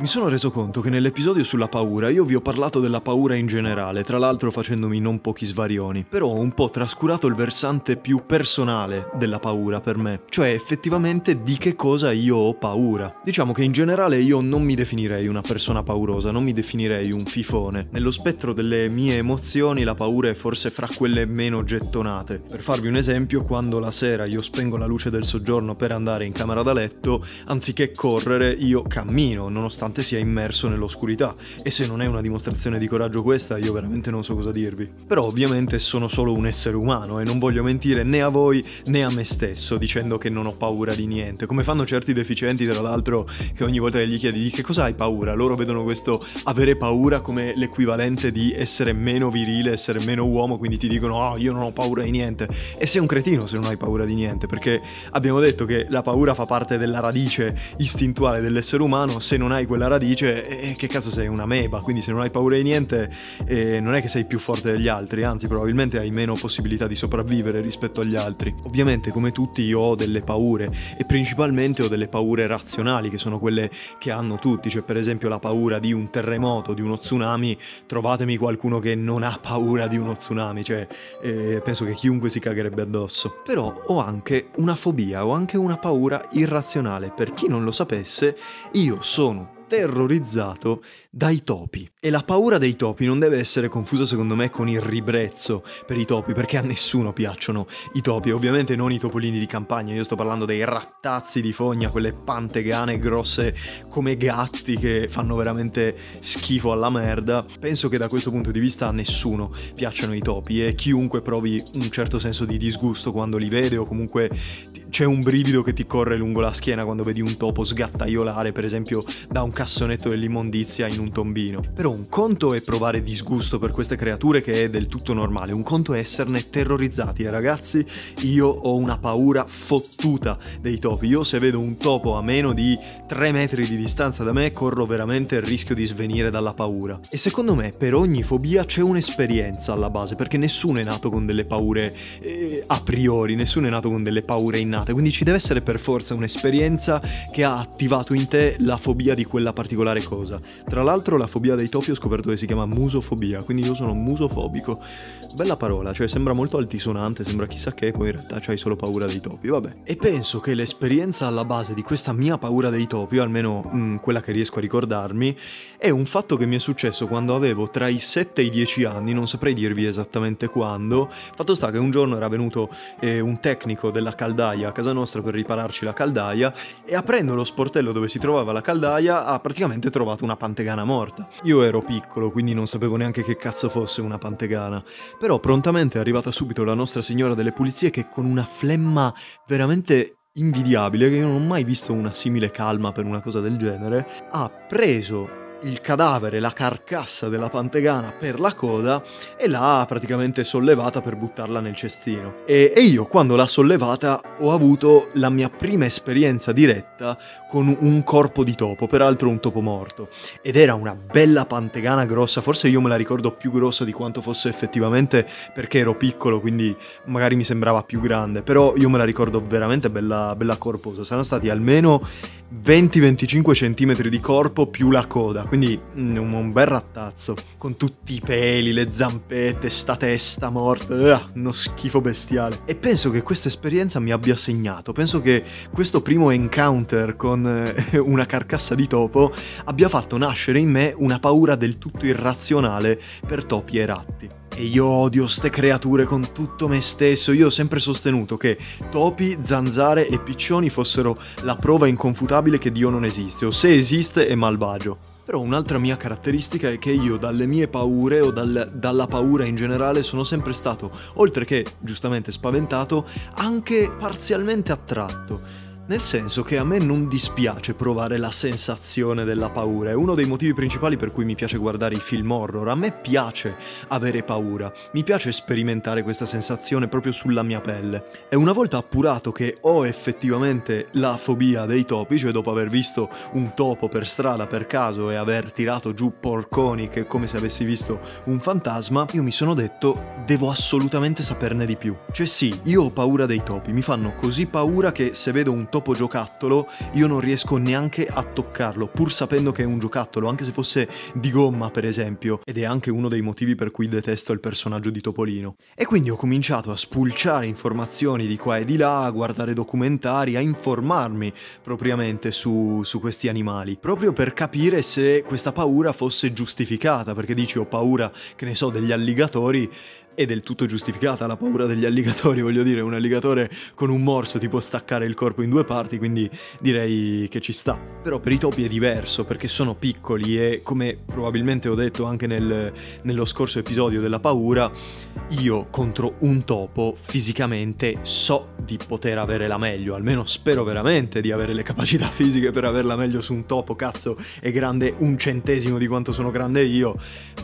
Mi sono reso conto che nell'episodio sulla paura io vi ho parlato della paura in generale, tra l'altro facendomi non pochi svarioni, però ho un po' trascurato il versante più personale della paura per me, cioè effettivamente di che cosa io ho paura. Diciamo che in generale io non mi definirei una persona paurosa, non mi definirei un fifone. Nello spettro delle mie emozioni la paura è forse fra quelle meno gettonate. Per farvi un esempio, quando la sera io spengo la luce del soggiorno per andare in camera da letto, anziché correre io cammino, nonostante nonostante sia immerso nell'oscurità. E se non è una dimostrazione di coraggio questa, io veramente non so cosa dirvi. Però ovviamente sono solo un essere umano e non voglio mentire né a voi né a me stesso dicendo che non ho paura di niente. Come fanno certi deficienti, tra l'altro, che ogni volta che gli chiedi di che cosa hai paura, loro vedono questo avere paura come l'equivalente di essere meno virile, essere meno uomo, quindi ti dicono oh io non ho paura di niente. E sei un cretino se non hai paura di niente, perché abbiamo detto che la paura fa parte della radice istintuale dell'essere umano, se non hai quella quella radice e che cazzo sei una meba, quindi se non hai paura di niente eh, non è che sei più forte degli altri, anzi probabilmente hai meno possibilità di sopravvivere rispetto agli altri. Ovviamente come tutti io ho delle paure e principalmente ho delle paure razionali che sono quelle che hanno tutti, cioè per esempio la paura di un terremoto, di uno tsunami, trovatemi qualcuno che non ha paura di uno tsunami, cioè eh, penso che chiunque si cagherebbe addosso. Però ho anche una fobia, ho anche una paura irrazionale, per chi non lo sapesse io sono terrorizzato dai topi. E la paura dei topi non deve essere confusa secondo me con il ribrezzo per i topi, perché a nessuno piacciono i topi, ovviamente non i topolini di campagna, io sto parlando dei rattazzi di fogna, quelle pantegane grosse come gatti che fanno veramente schifo alla merda. Penso che da questo punto di vista a nessuno piacciono i topi e chiunque provi un certo senso di disgusto quando li vede o comunque c'è un brivido che ti corre lungo la schiena quando vedi un topo sgattaiolare, per esempio, da un cassonetto dell'immondizia in un tombino. Però un conto è provare disgusto per queste creature che è del tutto normale, un conto è esserne terrorizzati e ragazzi io ho una paura fottuta dei topi. Io se vedo un topo a meno di 3 metri di distanza da me corro veramente il rischio di svenire dalla paura. E secondo me per ogni fobia c'è un'esperienza alla base perché nessuno è nato con delle paure eh, a priori, nessuno è nato con delle paure innate, quindi ci deve essere per forza un'esperienza che ha attivato in te la fobia di quella particolare cosa. Tra l'altro la fobia dei topi ho scoperto che si chiama musofobia, quindi io sono musofobico. Bella parola, cioè sembra molto altisonante, sembra chissà che, poi in realtà c'hai solo paura dei topi, vabbè. E penso che l'esperienza alla base di questa mia paura dei topi, o almeno mh, mm, quella che riesco a ricordarmi, è un fatto che mi è successo quando avevo tra i 7 e i 10 anni, non saprei dirvi esattamente quando. Fatto sta che un giorno era venuto eh, un tecnico della caldaia a casa nostra per ripararci la caldaia e aprendo lo sportello dove si trovava la caldaia ha praticamente trovato una pantegana morta. Io ero piccolo, quindi non sapevo neanche che cazzo fosse una pantegana. Però prontamente è arrivata subito la nostra signora delle pulizie che con una flemma veramente invidiabile, che io non ho mai visto una simile calma per una cosa del genere, ha preso il cadavere, la carcassa della pantegana per la coda e l'ha praticamente sollevata per buttarla nel cestino. E, e, io quando l'ha sollevata ho avuto la mia prima esperienza diretta con un corpo di topo, peraltro un topo morto. Ed era una bella pantegana grossa, forse io me la ricordo più grossa di quanto fosse effettivamente perché ero piccolo, quindi magari mi sembrava più grande, però io me la ricordo veramente bella, bella corposa. Saranno stati almeno 20-25 cm di corpo più la coda, quindi mm, un, un, bel rattazzo, con tutti i peli, le zampette, sta testa morta, uh, uno schifo bestiale. E penso che questa esperienza mi abbia segnato, penso che questo primo encounter con eh, una carcassa di topo abbia fatto nascere in me una paura del tutto irrazionale per topi e ratti. E io odio ste creature con tutto me stesso. Io ho sempre sostenuto che topi, zanzare e piccioni fossero la prova inconfutabile che Dio non esiste, o se esiste è malvagio. Però un'altra mia caratteristica è che io dalle mie paure o dal, dalla paura in generale sono sempre stato, oltre che giustamente spaventato, anche parzialmente attratto. Nel senso che a me non dispiace provare la sensazione della paura, è uno dei motivi principali per cui mi piace guardare i film horror, a me piace avere paura, mi piace sperimentare questa sensazione proprio sulla mia pelle. E una volta appurato che ho effettivamente la fobia dei topi, cioè dopo aver visto un topo per strada per caso e aver tirato giù porconi che è come se avessi visto un fantasma, io mi sono detto devo assolutamente saperne di più. Cioè sì, io ho paura dei topi, mi fanno così paura che se vedo un topo topo giocattolo, io non riesco neanche a toccarlo, pur sapendo che è un giocattolo, anche se fosse di gomma per esempio, ed è anche uno dei motivi per cui detesto il personaggio di Topolino. E quindi ho cominciato a spulciare informazioni di qua e di là, a guardare documentari, a informarmi propriamente su, su questi animali, proprio per capire se questa paura fosse giustificata, perché dici ho paura, che ne so, degli alligatori, è del tutto giustificata la paura degli alligatori, voglio dire, un alligatore con un morso ti può staccare il corpo in due parti, quindi direi che ci sta. Però per i topi è diverso perché sono piccoli e come probabilmente ho detto anche nel, nello scorso episodio della paura, io contro un topo fisicamente so di poter avere la meglio, almeno spero veramente di avere le capacità fisiche per averla meglio su un topo, cazzo, è grande un centesimo di quanto sono grande io.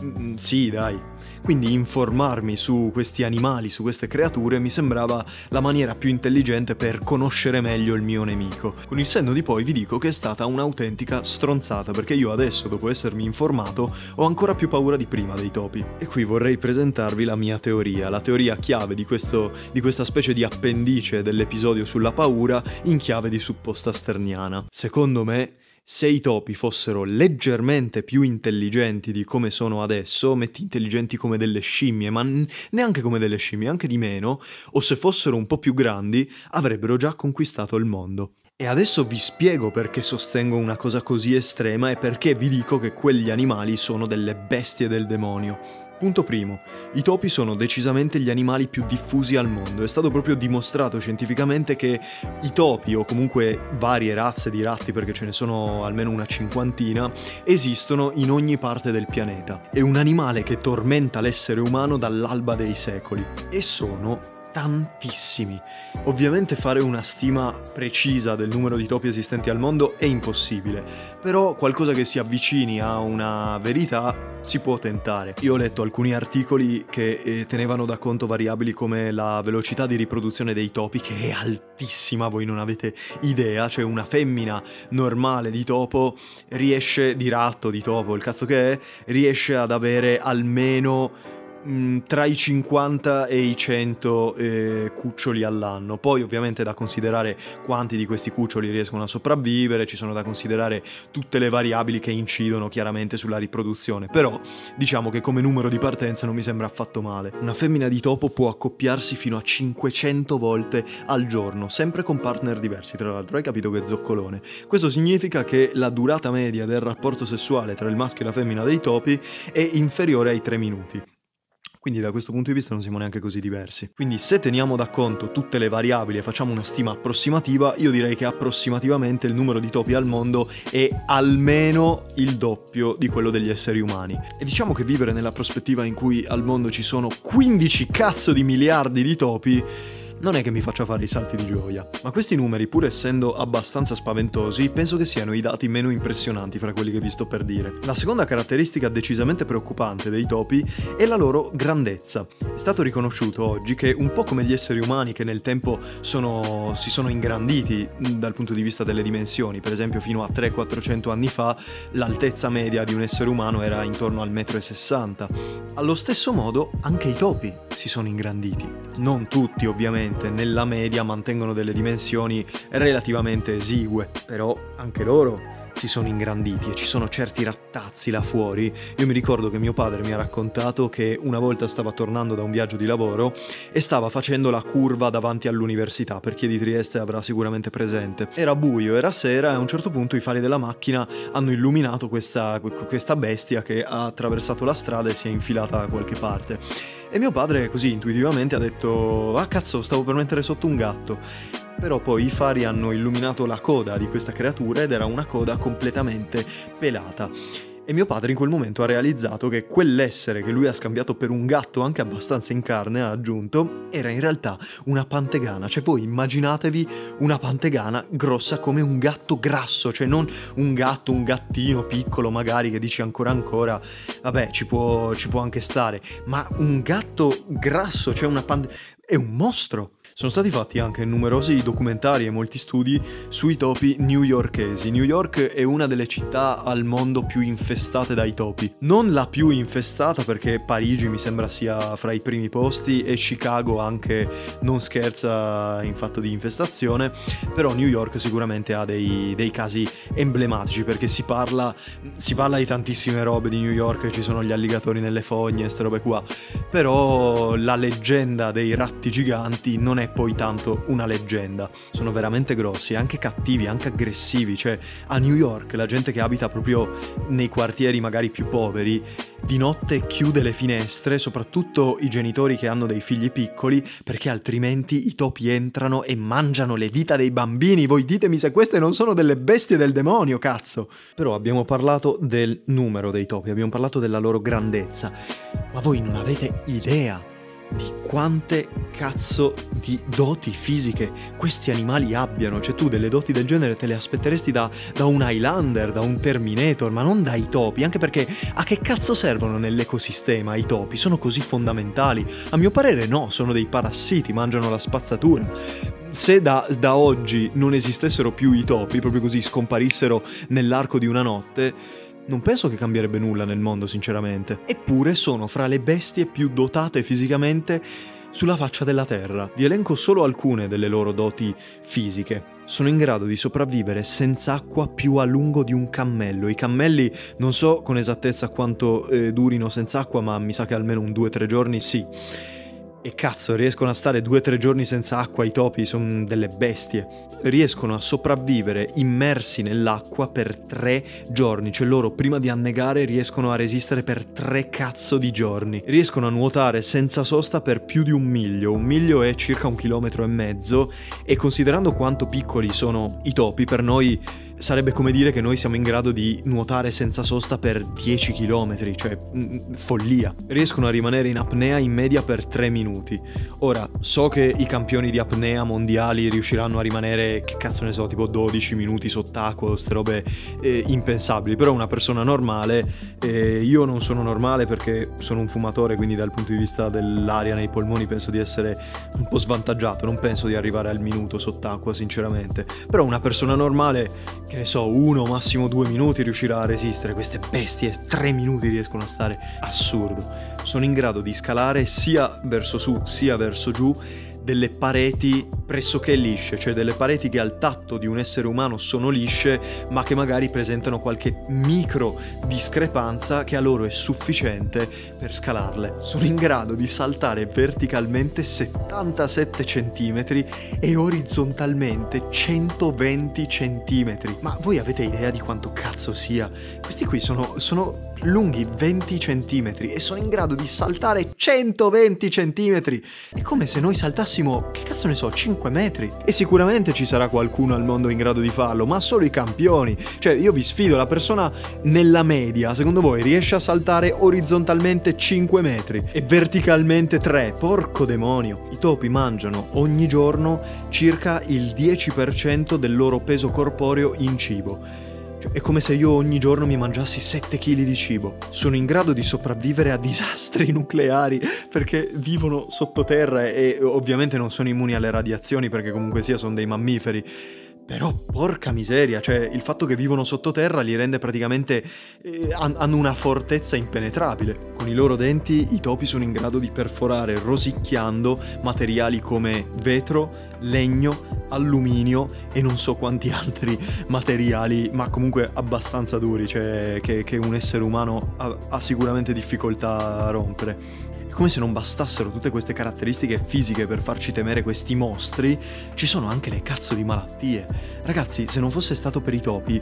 Mm, sì, dai, quindi informarmi su questi animali, su queste creature, mi sembrava la maniera più intelligente per conoscere meglio il mio nemico. Con il senno di poi vi dico che è stata un'autentica stronzata, perché io adesso, dopo essermi informato, ho ancora più paura di prima dei topi. E qui vorrei presentarvi la mia teoria, la teoria chiave di, questo, di questa specie di appendice dell'episodio sulla paura in chiave di supposta sterniana. Secondo me, se i topi fossero leggermente più intelligenti di come sono adesso, metti intelligenti come delle scimmie, ma neanche come delle scimmie, anche di meno, o se fossero un po' più grandi, avrebbero già conquistato il mondo. E adesso vi spiego perché sostengo una cosa così estrema e perché vi dico che quegli animali sono delle bestie del demonio. Punto primo, i topi sono decisamente gli animali più diffusi al mondo. È stato proprio dimostrato scientificamente che i topi, o comunque varie razze di ratti, perché ce ne sono almeno una cinquantina, esistono in ogni parte del pianeta. È un animale che tormenta l'essere umano dall'alba dei secoli. E sono tantissimi. Ovviamente fare una stima precisa del numero di topi esistenti al mondo è impossibile, però qualcosa che si avvicini a una verità si può tentare. Io ho letto alcuni articoli che eh, tenevano da conto variabili come la velocità di riproduzione dei topi, che è altissima, voi non avete idea, cioè una femmina normale di topo riesce, di ratto, di topo, il cazzo che è, riesce ad avere almeno Mm, tra i 50 e i 100 eh, cuccioli all'anno. Poi ovviamente è da considerare quanti di questi cuccioli riescono a sopravvivere, ci sono da considerare tutte le variabili che incidono chiaramente sulla riproduzione, però diciamo che come numero di partenza non mi sembra affatto male. Una femmina di topo può accoppiarsi fino a 500 volte al giorno, sempre con partner diversi, tra l'altro hai capito che zoccolone. Questo significa che la durata media del rapporto sessuale tra il maschio e la femmina dei topi è inferiore ai 3 minuti. Quindi da questo punto di vista non siamo neanche così diversi. Quindi se teniamo da conto tutte le variabili e facciamo una stima approssimativa, io direi che approssimativamente il numero di topi al mondo è almeno il doppio di quello degli esseri umani. E diciamo che vivere nella prospettiva in cui al mondo ci sono 15 cazzo di miliardi di topi non è che mi faccia fare i salti di gioia, ma questi numeri, pur essendo abbastanza spaventosi, penso che siano i dati meno impressionanti fra quelli che vi sto per dire. La seconda caratteristica decisamente preoccupante dei topi è la loro grandezza. È stato riconosciuto oggi che, un po' come gli esseri umani che nel tempo sono, si sono ingranditi dal punto di vista delle dimensioni, per esempio fino a 300-400 anni fa l'altezza media di un essere umano era intorno al 1,60 m. Allo stesso modo anche i topi si sono ingranditi. Non tutti ovviamente ovviamente nella media mantengono delle dimensioni relativamente esigue, però anche loro si sono ingranditi e ci sono certi rattazzi là fuori. Io mi ricordo che mio padre mi ha raccontato che una volta stava tornando da un viaggio di lavoro e stava facendo la curva davanti all'università, per chi è di Trieste avrà sicuramente presente. Era buio, era sera e a un certo punto i fari della macchina hanno illuminato questa, questa bestia che ha attraversato la strada e si è infilata da qualche parte. E mio padre così intuitivamente ha detto, ah cazzo, stavo per mettere sotto un gatto. Però poi i fari hanno illuminato la coda di questa creatura ed era una coda completamente pelata. E mio padre in quel momento ha realizzato che quell'essere che lui ha scambiato per un gatto anche abbastanza in carne, ha aggiunto, era in realtà una pantegana. Cioè voi immaginatevi una pantegana grossa come un gatto grasso, cioè non un gatto, un gattino piccolo magari che dici ancora ancora, vabbè ci può, ci può anche stare, ma un gatto grasso, cioè una pantegana... È un mostro, Sono stati fatti anche numerosi documentari e molti studi sui topi newyorkesi. New York è una delle città al mondo più infestate dai topi. Non la più infestata perché Parigi mi sembra sia fra i primi posti e Chicago anche non scherza in fatto di infestazione, però New York sicuramente ha dei, dei casi emblematici perché si parla, si parla di tantissime robe di New York, ci sono gli alligatori nelle fogne, queste robe qua, però la leggenda dei ratti giganti non è poi tanto una leggenda. Sono veramente grossi, anche cattivi, anche aggressivi. Cioè, a New York la gente che abita proprio nei quartieri magari più poveri, di notte chiude le finestre, soprattutto i genitori che hanno dei figli piccoli, perché altrimenti i topi entrano e mangiano le dita dei bambini. Voi ditemi se queste non sono delle bestie del demonio, cazzo! Però abbiamo parlato del numero dei topi, abbiamo parlato della loro grandezza, ma voi non avete idea di quante cazzo di doti fisiche questi animali abbiano. Cioè tu delle doti del genere te le aspetteresti da, da, un Highlander, da un Terminator, ma non dai topi, anche perché a che cazzo servono nell'ecosistema i topi? Sono così fondamentali? A mio parere no, sono dei parassiti, mangiano la spazzatura se da, da, oggi non esistessero più i topi, proprio così scomparissero nell'arco di una notte, non penso che cambierebbe nulla nel mondo, sinceramente. Eppure sono fra le bestie più dotate fisicamente sulla faccia della Terra. Vi elenco solo alcune delle loro doti fisiche. Sono in grado di sopravvivere senza acqua più a lungo di un cammello. I cammelli non so con esattezza quanto eh, durino senza acqua, ma mi sa che almeno un 2-3 giorni sì. E cazzo, riescono a stare due o tre giorni senza acqua, i topi sono delle bestie. Riescono a sopravvivere immersi nell'acqua per tre giorni, cioè loro prima di annegare riescono a resistere per tre cazzo di giorni. Riescono a nuotare senza sosta per più di un miglio, un miglio è circa un chilometro e mezzo e considerando quanto piccoli sono i topi, per noi sarebbe come dire che noi siamo in grado di nuotare senza sosta per 10 km, cioè mh, mm, follia. Riescono a rimanere in apnea in media per 3 minuti. Ora, so che i campioni di apnea mondiali riusciranno a rimanere, che cazzo ne so, tipo 12 minuti sott'acqua, queste robe eh, impensabili, però una persona normale, eh, io non sono normale perché sono un fumatore, quindi dal punto di vista dell'aria nei polmoni penso di essere un po' svantaggiato, non penso di arrivare al minuto sott'acqua, sinceramente. Però una persona normale che ne so, uno, massimo due minuti riuscirà a resistere. Queste bestie tre minuti riescono a stare assurdo. Sono in grado di scalare sia verso su sia verso giù delle pareti pressoché lisce, cioè delle pareti che al tatto di un essere umano sono lisce, ma che magari presentano qualche micro discrepanza che a loro è sufficiente per scalarle. Sono in grado di saltare verticalmente 77 cm e orizzontalmente 120 cm. Ma voi avete idea di quanto cazzo sia? Questi qui sono, sono lunghi 20 cm e sono in grado di saltare 120 cm. È come se noi saltassimo, che cazzo ne so, 5 metri. E sicuramente ci sarà qualcuno al mondo in grado di farlo, ma solo i campioni. Cioè, io vi sfido, la persona nella media, secondo voi, riesce a saltare orizzontalmente 5 metri e verticalmente 3? Porco demonio. I topi mangiano ogni giorno circa il 10% del loro peso corporeo in cibo. È come se io ogni giorno mi mangiassi 7 kg di cibo. Sono in grado di sopravvivere a disastri nucleari perché vivono sottoterra e ovviamente non sono immuni alle radiazioni perché comunque sia sono dei mammiferi però porca miseria, cioè il fatto che vivono sottoterra li rende praticamente... Eh, hanno una fortezza impenetrabile. Con i loro denti i topi sono in grado di perforare rosicchiando materiali come vetro, legno, alluminio e non so quanti altri materiali, ma comunque abbastanza duri, cioè che, che un essere umano ha, ha sicuramente difficoltà a rompere come se non bastassero tutte queste caratteristiche fisiche per farci temere questi mostri, ci sono anche le cazzo di malattie. Ragazzi, se non fosse stato per i topi, eh,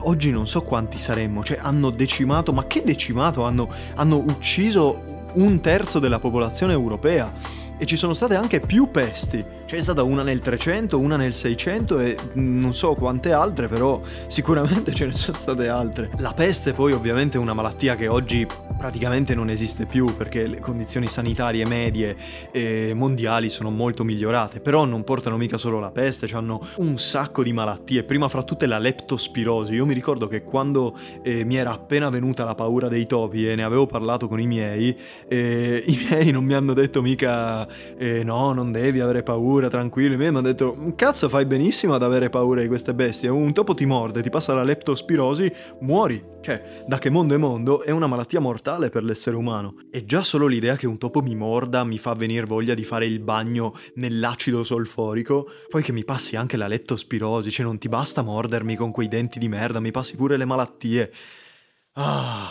oggi non so quanti saremmo, cioè hanno decimato, ma che decimato? Hanno, hanno ucciso un terzo della popolazione europea e ci sono state anche più pesti. C'è stata una nel 300, una nel 600 e non so quante altre, però sicuramente ce ne sono state altre. La peste poi ovviamente è una malattia che oggi praticamente non esiste più perché le condizioni sanitarie medie e mondiali sono molto migliorate, però non portano mica solo la peste, hanno un sacco di malattie, prima fra tutte la leptospirosi. Io mi ricordo che quando eh, mi era appena venuta la paura dei topi e ne avevo parlato con i miei, eh, i miei non mi hanno detto mica eh, no, non devi avere paura, tranquillo, i miei mi hanno detto cazzo fai benissimo ad avere paura di queste bestie, un topo ti morde, ti passa la leptospirosi, muori. Cioè, da che mondo è mondo, è una malattia mortale per l'essere umano. E già solo l'idea che un topo mi morda mi fa venire voglia di fare il bagno nell'acido solforico, poi che mi passi anche la lettospirosi, cioè non ti basta mordermi con quei denti di merda, mi passi pure le malattie. Ah...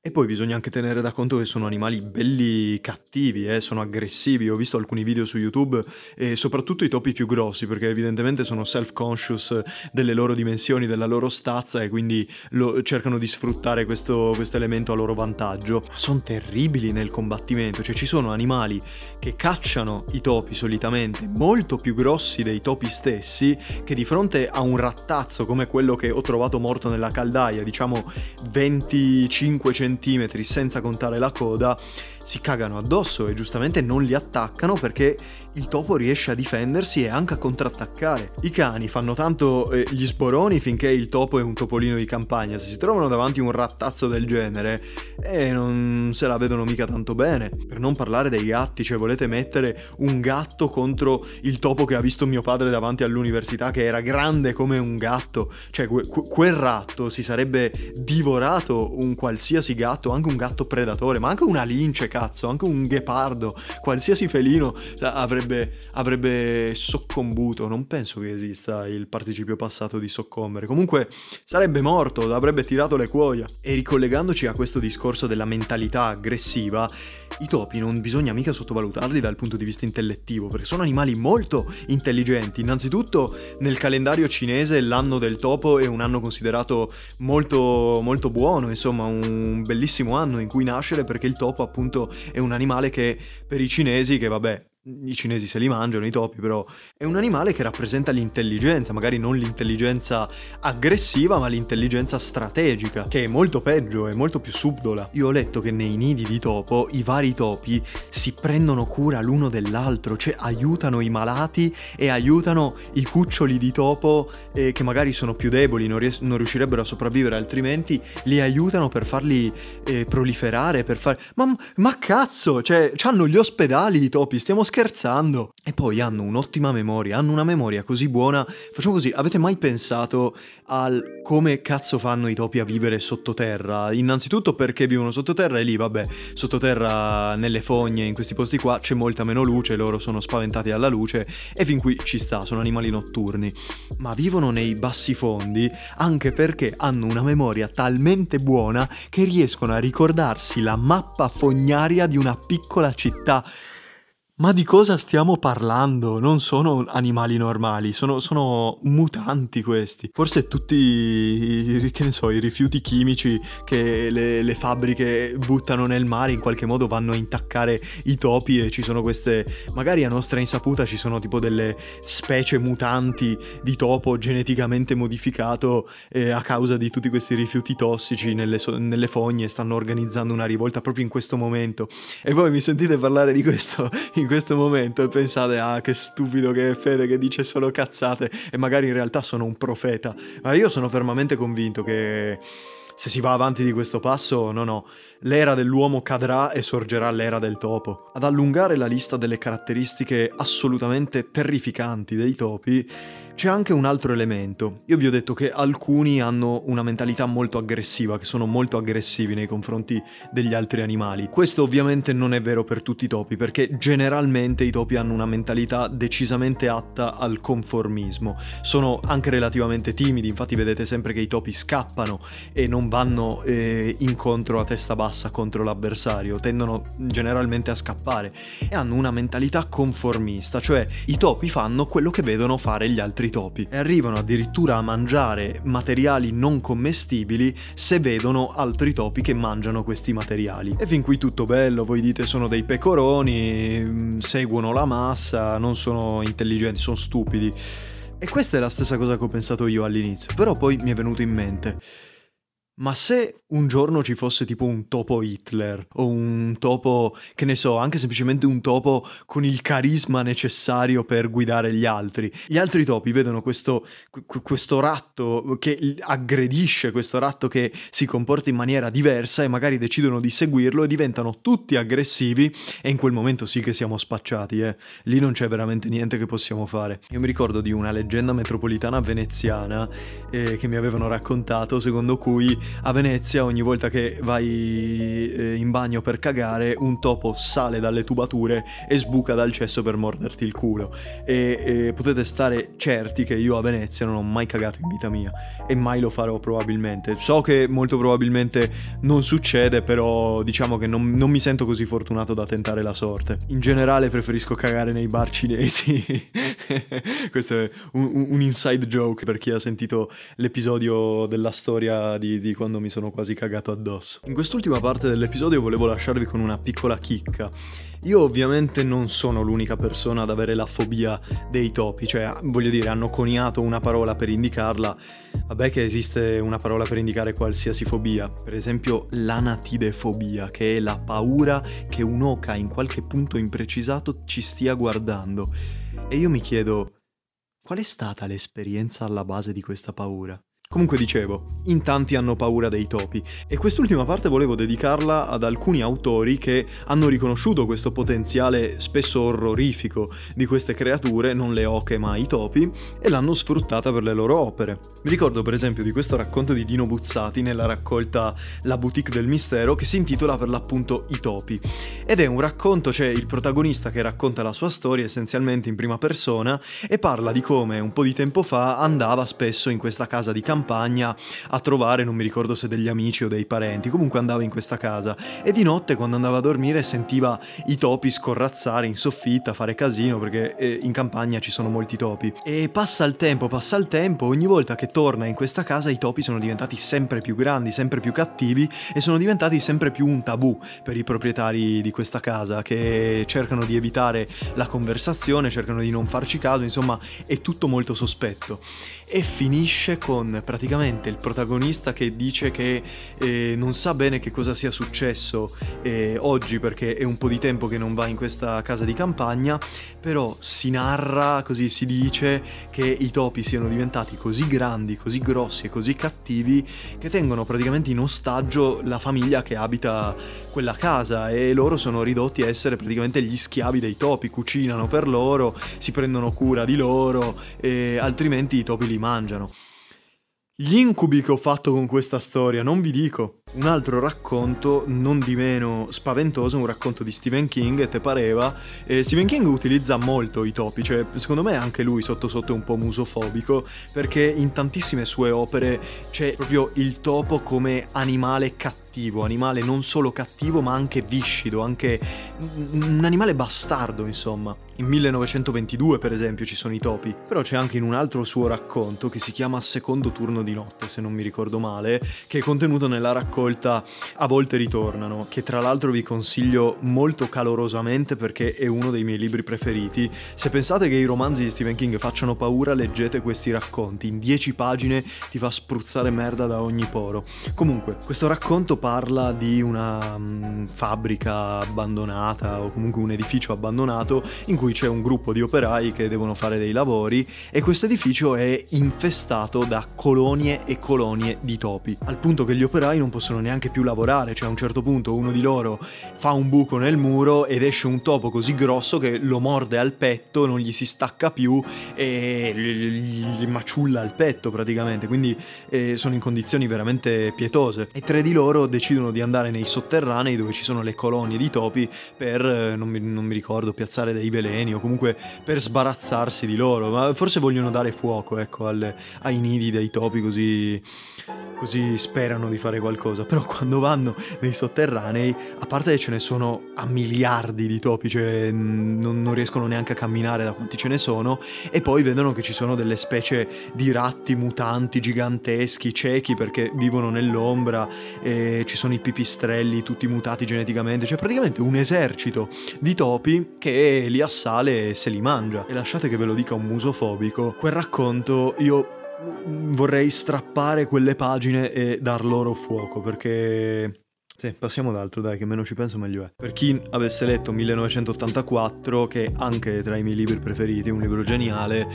E poi bisogna anche tenere da conto che sono animali belli cattivi, eh, sono aggressivi. Ho visto alcuni video su YouTube e soprattutto i topi più grossi, perché evidentemente sono self-conscious delle loro dimensioni, della loro stazza e quindi lo, cercano di sfruttare questo, questo, elemento a loro vantaggio. Sono terribili nel combattimento, cioè ci sono animali che cacciano i topi solitamente molto più grossi dei topi stessi, che di fronte a un rattazzo come quello che ho trovato morto nella caldaia, diciamo 25 cm centimetri senza contare la coda si cagano addosso e giustamente non li attaccano perché il topo riesce a difendersi e anche a contrattaccare. I cani fanno tanto eh, gli sboroni finché il topo è un topolino di campagna, se si trovano davanti un rattazzo del genere eh, non se la vedono mica tanto bene. Per non parlare dei gatti, cioè volete mettere un gatto contro il topo che ha visto mio padre davanti all'università che era grande come un gatto, cioè que- quel ratto si sarebbe divorato un qualsiasi gatto, anche un gatto predatore, ma anche una lince, cazzo, anche un ghepardo, qualsiasi felino avrebbe, avrebbe soccombuto. Non penso che esista il participio passato di soccombere. Comunque sarebbe morto, avrebbe tirato le cuoia. E ricollegandoci a questo discorso della mentalità aggressiva, i topi non bisogna mica sottovalutarli dal punto di vista intellettivo, perché sono animali molto intelligenti. Innanzitutto nel calendario cinese l'anno del topo è un anno considerato molto, molto buono, insomma un bellissimo anno in cui nascere perché il topo appunto è un animale che per i cinesi, che vabbè, i cinesi se li mangiano i topi, però è un animale che rappresenta l'intelligenza, magari non l'intelligenza aggressiva, ma l'intelligenza strategica, che è molto peggio, è molto più subdola. Io ho letto che nei nidi di topo i vari topi si prendono cura l'uno dell'altro, cioè aiutano i malati e aiutano i cuccioli di topo eh, che magari sono più deboli, non, ries- non, riuscirebbero a sopravvivere altrimenti, li aiutano per farli eh, proliferare, per far... Ma, ma cazzo, cioè, hanno gli ospedali i topi, stiamo scherzando scherzando. E poi hanno un'ottima memoria, hanno una memoria così buona. Facciamo così, avete mai pensato al come cazzo fanno i topi a vivere sottoterra? Innanzitutto perché vivono sottoterra e lì, vabbè, sottoterra nelle fogne, in questi posti qua c'è molta meno luce, loro sono spaventati dalla luce e fin qui ci sta, sono animali notturni. Ma vivono nei bassi fondi anche perché hanno una memoria talmente buona che riescono a ricordarsi la mappa fognaria di una piccola città. Ma di cosa stiamo parlando? Non sono animali normali, sono, sono, mutanti questi. Forse tutti, che ne so, i rifiuti chimici che le, le, fabbriche buttano nel mare in qualche modo vanno a intaccare i topi e ci sono queste, magari a nostra insaputa ci sono tipo delle specie mutanti di topo geneticamente modificato eh, a causa di tutti questi rifiuti tossici nelle, nelle fogne stanno organizzando una rivolta proprio in questo momento. E voi mi sentite parlare di questo in questo momento e pensate ah che stupido che è Fede che dice solo cazzate e magari in realtà sono un profeta. Ma io sono fermamente convinto che se si va avanti di questo passo, no no, l'era dell'uomo cadrà e sorgerà l'era del topo. Ad allungare la lista delle caratteristiche assolutamente terrificanti dei topi, c'è anche un altro elemento. Io vi ho detto che alcuni hanno una mentalità molto aggressiva, che sono molto aggressivi nei confronti degli altri animali. Questo ovviamente non è vero per tutti i topi, perché generalmente i topi hanno una mentalità decisamente atta al conformismo. Sono anche relativamente timidi, infatti vedete sempre che i topi scappano e non vanno eh, incontro a testa bassa contro l'avversario, tendono generalmente a scappare e hanno una mentalità conformista, cioè i topi fanno quello che vedono fare gli altri topi e arrivano addirittura a mangiare materiali non commestibili se vedono altri topi che mangiano questi materiali. E fin qui tutto bello, voi dite sono dei pecoroni, mm, seguono la massa, non sono intelligenti, sono stupidi. E questa è la stessa cosa che ho pensato io all'inizio, però poi mi è venuto in mente. Ma se un giorno ci fosse tipo un topo Hitler o un topo, che ne so, anche semplicemente un topo con il carisma necessario per guidare gli altri, gli altri topi vedono questo, questo ratto che aggredisce, questo ratto che si comporta in maniera diversa e magari decidono di seguirlo e diventano tutti aggressivi e in quel momento sì che siamo spacciati, eh. Lì non c'è veramente niente che possiamo fare. Io mi ricordo di una leggenda metropolitana veneziana eh, che mi avevano raccontato secondo cui a Venezia ogni volta che vai eh, in bagno per cagare un topo sale dalle tubature e sbuca dal cesso per morderti il culo. E, e potete stare certi che io a Venezia non ho mai cagato in vita mia e mai lo farò probabilmente. So che molto probabilmente non succede però diciamo che non, non mi sento così fortunato da tentare la sorte. In generale preferisco cagare nei bar cinesi. Questo è un, un, inside joke per chi ha sentito l'episodio della storia di, di quando mi sono quasi cagato addosso. In quest'ultima parte dell'episodio volevo lasciarvi con una piccola chicca. Io ovviamente non sono l'unica persona ad avere la fobia dei topi, cioè voglio dire hanno coniato una parola per indicarla, vabbè che esiste una parola per indicare qualsiasi fobia, per esempio l'anatidefobia, che è la paura che un'oca in qualche punto imprecisato ci stia guardando. E io mi chiedo, qual è stata l'esperienza alla base di questa paura? Comunque dicevo, in tanti hanno paura dei topi e quest'ultima parte volevo dedicarla ad alcuni autori che hanno riconosciuto questo potenziale spesso orrorifico di queste creature, non le oche ma i topi, e l'hanno sfruttata per le loro opere. Mi ricordo per esempio di questo racconto di Dino Buzzati nella raccolta La boutique del mistero che si intitola per l'appunto I topi ed è un racconto, c'è il protagonista che racconta la sua storia essenzialmente in prima persona e parla di come un po' di tempo fa andava spesso in questa casa di campagna campagna a trovare, non mi ricordo se degli amici o dei parenti, comunque andava in questa casa e di notte quando andava a dormire sentiva i topi scorrazzare in soffitta, fare casino perché eh, in campagna ci sono molti topi. E passa il tempo, passa il tempo, ogni volta che torna in questa casa i topi sono diventati sempre più grandi, sempre più cattivi e sono diventati sempre più un tabù per i proprietari di questa casa che cercano di evitare la conversazione, cercano di non farci caso, insomma è tutto molto sospetto e finisce con praticamente il protagonista che dice che eh, non sa bene che cosa sia successo eh, oggi perché è un po' di tempo che non va in questa casa di campagna, però si narra, così si dice, che i topi siano diventati così grandi, così grossi e così cattivi che tengono praticamente in ostaggio la famiglia che abita quella casa e loro sono ridotti a essere praticamente gli schiavi dei topi, cucinano per loro, si prendono cura di loro e altrimenti i topi li mangiano. Gli incubi che ho fatto con questa storia, non vi dico. Un altro racconto, non di meno spaventoso, un racconto di Stephen King, te pareva. E Stephen King utilizza molto i topi, cioè secondo me anche lui sotto sotto è un po' musofobico, perché in tantissime sue opere c'è proprio il topo come animale cattivo cattivo, animale non solo cattivo ma anche viscido, anche un animale bastardo insomma. In 1922 per esempio ci sono i topi, però c'è anche in un altro suo racconto che si chiama Secondo turno di notte se non mi ricordo male, che è contenuto nella raccolta A volte ritornano, che tra l'altro vi consiglio molto calorosamente perché è uno dei miei libri preferiti. Se pensate che i romanzi di Stephen King facciano paura leggete questi racconti, in 10 pagine ti fa spruzzare merda da ogni poro. Comunque, questo racconto parla di una um, fabbrica abbandonata o comunque un edificio abbandonato in cui c'è un gruppo di operai che devono fare dei lavori e questo edificio è infestato da colonie e colonie di topi, al punto che gli operai non possono neanche più lavorare, cioè a un certo punto uno di loro fa un buco nel muro ed esce un topo così grosso che lo morde al petto, non gli si stacca più e gli maciulla il petto praticamente, quindi eh, sono in condizioni veramente pietose. E tre di loro decidono di andare nei sotterranei dove ci sono le colonie di topi per, eh, non mi, non mi ricordo, piazzare dei veleni o comunque per sbarazzarsi di loro, ma forse vogliono dare fuoco, ecco, alle, ai nidi dei topi così, così sperano di fare qualcosa, però quando vanno nei sotterranei, a parte che ce ne sono a miliardi di topi, cioè non, non riescono neanche a camminare da quanti ce ne sono, e poi vedono che ci sono delle specie di ratti mutanti giganteschi, ciechi perché vivono nell'ombra, e ci sono i pipistrelli tutti mutati geneticamente, cioè praticamente un esercito di topi che li assale e se li mangia. E lasciate che ve lo dica un musofobico, quel racconto io vorrei strappare quelle pagine e dar loro fuoco perché sì, passiamo ad altro, dai, che meno ci penso meglio è. Per chi avesse letto 1984, che anche tra i miei libri preferiti, un libro geniale,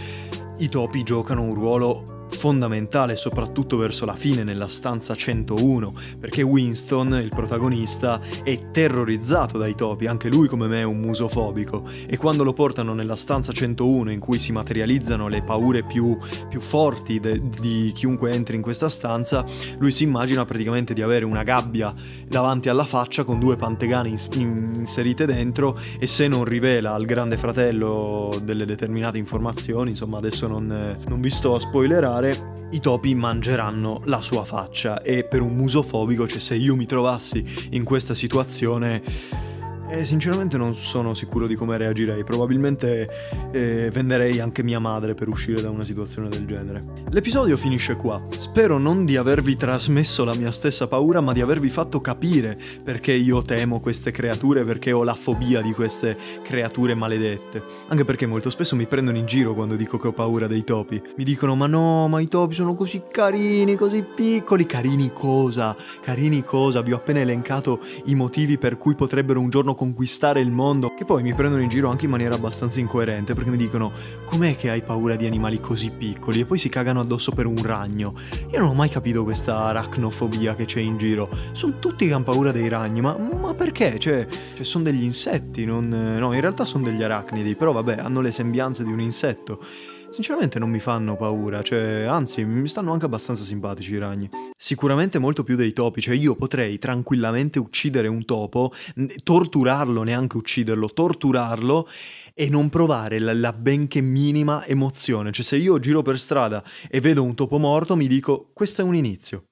i topi giocano un ruolo fondamentale soprattutto verso la fine nella stanza 101 perché Winston, il protagonista, è terrorizzato dai topi, anche lui come me è un musofobico e quando lo portano nella stanza 101 in cui si materializzano le paure più, più forti de, di chiunque entri in questa stanza, lui si immagina praticamente di avere una gabbia davanti alla faccia con due pantegane inserite dentro e se non rivela al grande fratello delle determinate informazioni, insomma adesso non, non vi sto a spoilerare, fare, i topi mangeranno la sua faccia e per un musofobico, cioè se io mi trovassi in questa situazione e sinceramente non sono sicuro di come reagirei, probabilmente eh, venderei anche mia madre per uscire da una situazione del genere. L'episodio finisce qua, spero non di avervi trasmesso la mia stessa paura, ma di avervi fatto capire perché io temo queste creature, perché ho la fobia di queste creature maledette. Anche perché molto spesso mi prendono in giro quando dico che ho paura dei topi. Mi dicono ma no, ma i topi sono così carini, così piccoli. Carini cosa? Carini cosa? Vi ho appena elencato i motivi per cui potrebbero un giorno conquistare il mondo, che poi mi prendono in giro anche in maniera abbastanza incoerente, perché mi dicono com'è che hai paura di animali così piccoli e poi si cagano addosso per un ragno. Io non ho mai capito questa aracnofobia che c'è in giro. Sono tutti che hanno paura dei ragni, ma, ma perché? Cioè, cioè sono degli insetti, non... no, in realtà sono degli arachnidi, però vabbè, hanno le sembianze di un insetto sinceramente non mi fanno paura, cioè, anzi, mi stanno anche abbastanza simpatici i ragni. Sicuramente molto più dei topi, cioè io potrei tranquillamente uccidere un topo, torturarlo, neanche ucciderlo, torturarlo e non provare la, la benché minima emozione. Cioè, se io giro per strada e vedo un topo morto, mi dico, questo è un inizio.